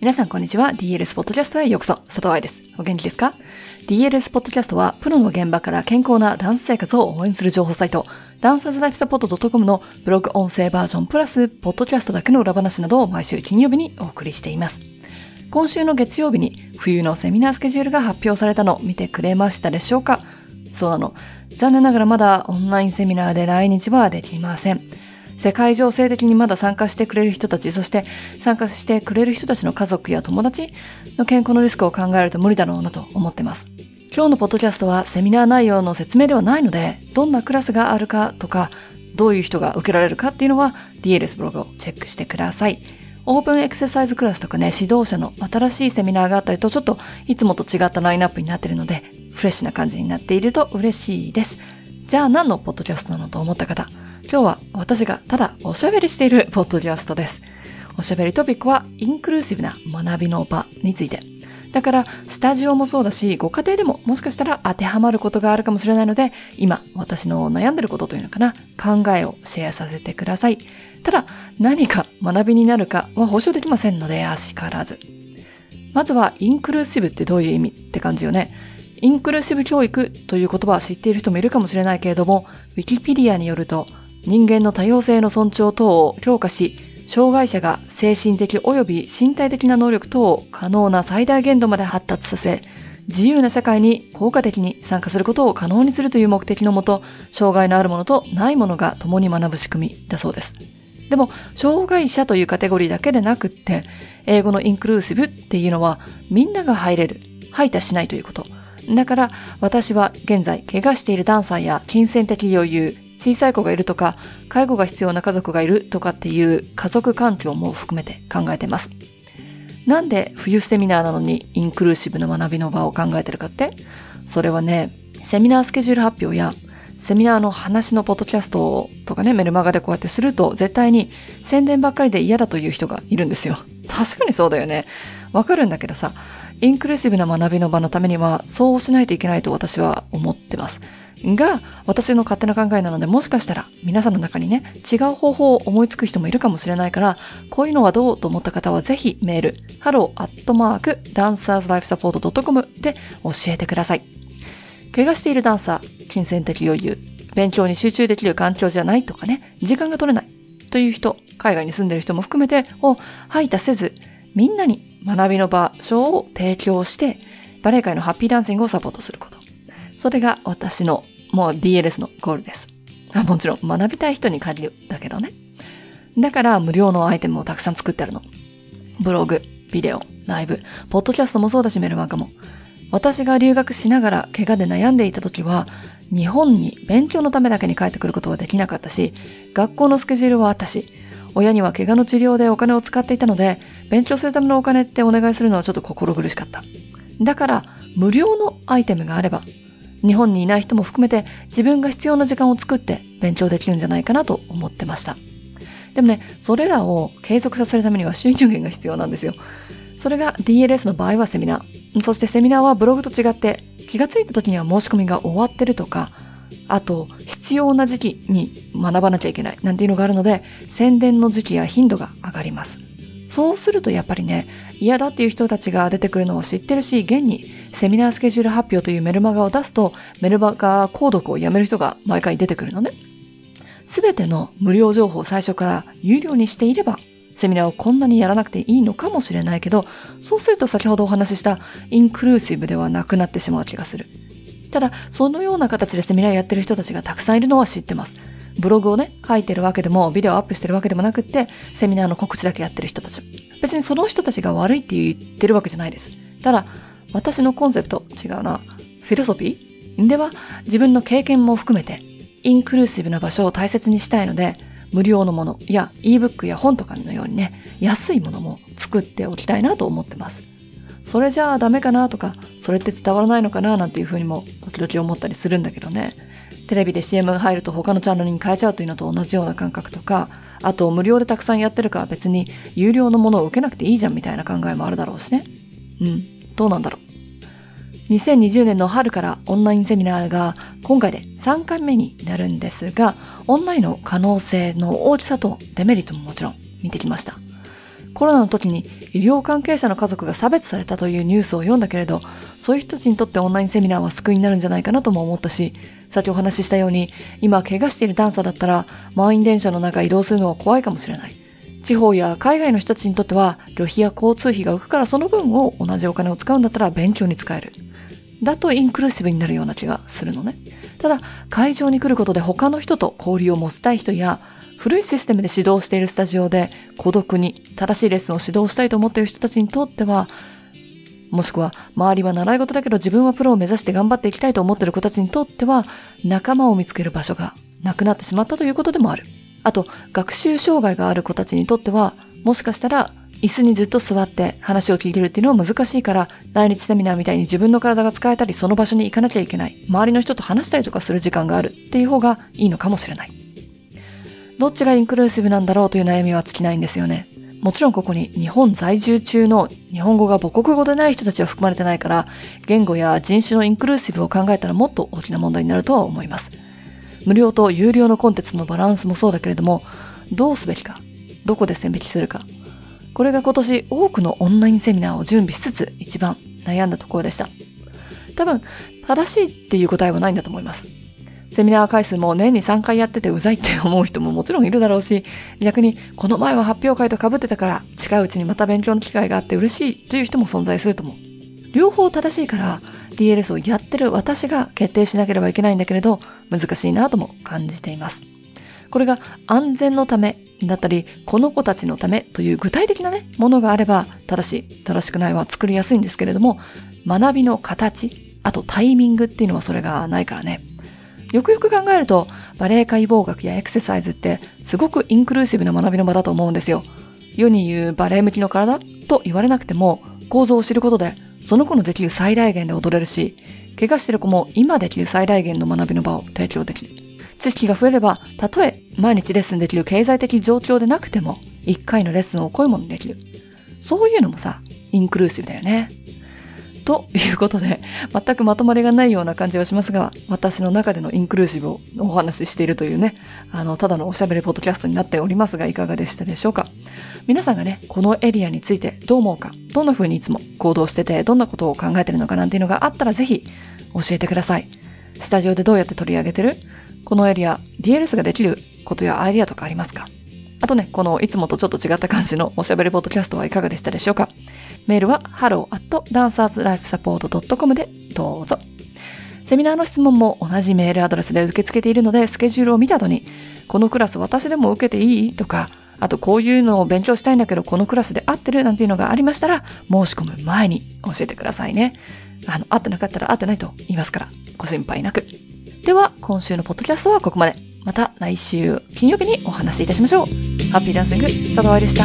皆さんこんにちは。DLS ポッドキャストへようこそ。佐藤愛です。お元気ですか ?DLS ポッドキャストは、プロの現場から健康なダンス生活を応援する情報サイト、ダンサーズライフサポート .com のブログ音声バージョンプラス、ポッドキャストだけの裏話などを毎週金曜日にお送りしています。今週の月曜日に冬のセミナースケジュールが発表されたのを見てくれましたでしょうか？そうなの。残念ながらまだオンラインセミナーで来日はできません。世界情勢的にまだ参加してくれる人たち、そして参加してくれる人たちの家族や友達の健康のリスクを考えると無理だろうなと思ってます。今日のポッドキャストはセミナー内容の説明ではないので、どんなクラスがあるかとか、どういう人が受けられるかっていうのは DLS ブログをチェックしてください。オープンエクササイズクラスとかね、指導者の新しいセミナーがあったりと、ちょっといつもと違ったラインナップになっているので、フレッシュな感じになっていると嬉しいです。じゃあ何のポッドキャストなのと思った方、今日は私がただおしゃべりしているポッドキャストです。おしゃべりトピックはインクルーシブな学びの場について。だから、スタジオもそうだし、ご家庭でももしかしたら当てはまることがあるかもしれないので、今、私の悩んでることというのかな、考えをシェアさせてください。ただ、何か学びになるかは保証できませんので、あしからず。まずは、インクルーシブってどういう意味って感じよね。インクルーシブ教育という言葉は知っている人もいるかもしれないけれども、ウィキペディアによると、人間の多様性の尊重等を強化し、障害者が精神的及び身体的な能力等を可能な最大限度まで発達させ、自由な社会に効果的に参加することを可能にするという目的のもと、障害のあるものとないものが共に学ぶ仕組みだそうです。でも、障害者というカテゴリーだけでなくって、英語のインクルーシブっていうのは、みんなが入れる、排他しないということ。だから、私は現在、怪我しているダンサーや金銭的余裕、小さい子がいるとか、介護が必要な家族がいるとかっていう家族環境も含めて考えてます。なんで冬セミナーなのにインクルーシブな学びの場を考えてるかって？それはね、セミナースケジュール発表やセミナーの話のポッドキャストとかね、メルマガでこうやってすると、絶対に宣伝ばっかりで嫌だという人がいるんですよ。確かにそうだよね。わかるんだけどさ、インクルーシブな学びの場のためには、そうしないといけないと私は思ってます。が、私の勝手な考えなので、もしかしたら皆さんの中にね、違う方法を思いつく人もいるかもしれないから、こういうのはどうと思った方はぜひメール、hello.dancerslifesupport.com で教えてください。怪我しているダンサー、金銭的余裕、勉強に集中できる環境じゃないとかね、時間が取れないという人、海外に住んでる人も含めて、を排他せず、みんなに学びの場所を提供して、バレエ界のハッピーダンシングをサポートすること。それが私のもう DLS のゴールです。あもちろん学びたい人に限るだけどね。だから無料のアイテムをたくさん作ってあるの。ブログ、ビデオ、ライブ、ポッドキャストもそうだしメルマガも。私が留学しながら怪我で悩んでいた時は、日本に勉強のためだけに帰ってくることはできなかったし、学校のスケジュールはあったし、親には怪我の治療でお金を使っていたので、勉強するためのお金ってお願いするのはちょっと心苦しかった。だから、無料のアイテムがあれば、日本にいない人も含めて自分が必要な時間を作って勉強できるんじゃないかなと思ってました。でもね、それらを継続させるためには収入源が必要なんですよ。それが DLS の場合はセミナー。そしてセミナーはブログと違って気がついた時には申し込みが終わってるとか、あと必要な時期に学ばなきゃいけないなんていうのがあるので、宣伝の時期や頻度が上がります。そうするとやっぱりね、嫌だっていう人たちが出てくるのを知ってるし、現にセミナースケジュール発表というメルマガを出すと、メルマガ購読をやめる人が毎回出てくるのね。すべての無料情報を最初から有料にしていれば、セミナーをこんなにやらなくていいのかもしれないけど、そうすると先ほどお話ししたインクルーシブではなくなってしまう気がする。ただ、そのような形でセミナーやってる人たちがたくさんいるのは知ってます。ブログをね、書いてるわけでも、ビデオアップしてるわけでもなくって、セミナーの告知だけやってる人たち。別にその人たちが悪いって言ってるわけじゃないです。ただ、私のコンセプト、違うな。フィロソフィー？では、自分の経験も含めて、インクルーシブな場所を大切にしたいので、無料のものや ebook や本とかのようにね、安いものも作っておきたいなと思ってます。それじゃあダメかなとか、それって伝わらないのかななんていうふうにも時々思ったりするんだけどね。テレビで CM が入ると他のチャンネルに変えちゃうというのと同じような感覚とか、あと無料でたくさんやってるから別に有料のものを受けなくていいじゃんみたいな考えもあるだろうしね。うん、どうなんだろう。2020年の春からオンラインセミナーが今回で3回目になるんですが、オンラインの可能性の大きさとデメリットももちろん見てきました。コロナの時に医療関係者の家族が差別されたというニュースを読んだけれど、そういう人たちにとってオンラインセミナーは救いになるんじゃないかなとも思ったし、さっきお話ししたように、今怪我しているダンサーだったら、満員電車の中移動するのは怖いかもしれない。地方や海外の人たちにとっては、旅費や交通費が浮くからその分を同じお金を使うんだったら勉強に使える。だとインクルーシブになるような気がするのね。ただ、会場に来ることで他の人と交流を持ちたい人や、古いシステムで指導しているスタジオで孤独に正しいレッスンを指導したいと思っている人たちにとっては、もしくは周りは習い事だけど自分はプロを目指して頑張っていきたいと思っている子たちにとっては仲間を見つける場所がなくなってしまったということでもある。あと、学習障害がある子たちにとっては、もしかしたら椅子にずっと座って話を聞いてるっていうのは難しいから、来日セミナーみたいに自分の体が使えたり、その場所に行かなきゃいけない。周りの人と話したりとかする時間があるっていう方がいいのかもしれない。どっちがインクルーシブなんだろうという悩みは尽きないんですよね。もちろんここに日本在住中の日本語が母国語でない人たちは含まれてないから、言語や人種のインクルーシブを考えたらもっと大きな問題になるとは思います。無料と有料のコンテンツのバランスもそうだけれども、どうすべきか、どこで線引きするか。これが今年多くのオンラインセミナーを準備しつつ一番悩んだところでした。多分、正しいっていう答えはないんだと思います。セミナー回数も年に3回やっててうざいって思う人ももちろんいるだろうし、逆にこの前は発表会と被ってたから近いうちにまた勉強の機会があって嬉しいという人も存在すると思う。両方正しいから DLS をやってる私が決定しなければいけないんだけれど難しいなとも感じています。これが安全のためだったり、この子たちのためという具体的なね、ものがあれば正しい、正しくないは作りやすいんですけれども、学びの形、あとタイミングっていうのはそれがないからね。よくよく考えると、バレエ解剖学やエクササイズってすごくインクルーシブな学びの場だと思うんですよ。世に言うバレエ向きの体と言われなくても、構造を知ることで、その子のできる最大限で踊れるし、怪我してる子も今できる最大限の学びの場を提供できる。知識が増えれば、たとえ毎日レッスンできる経済的状況でなくても、一回のレッスンを濃いものにできる。そういうのもさ、インクルーシブだよね。ということで、全くまとまりがないような感じはしますが、私の中でのインクルーシブをお話ししているというね、あの、ただのおしゃべりポッドキャストになっておりますが、いかがでしたでしょうか？皆さんがね、このエリアについてどう思うか、どんな風にいつも行動してて、どんなことを考えてるのかなんていうのがあったらぜひ教えてください。スタジオでどうやって取り上げてるこのエリア、DLS ができることやアイディアとかありますか？あとね、このいつもとちょっと違った感じのおしゃべりポッドキャストはいかがでしたでしょうか？メールは hello.dancerslifesupport.com でどうぞ。セミナーの質問も同じメールアドレスで受け付けているので、スケジュールを見た後に、このクラス私でも受けていい？とか、あとこういうのを勉強したいんだけど、このクラスで合ってる？なんていうのがありましたら、申し込む前に教えてくださいね。あの、合ってなかったら合ってないと言いますから、ご心配なく。では、今週のポッドキャストはここまで。また来週金曜日にお話しいたしましょう。ハッピーダンシング、佐藤愛でした。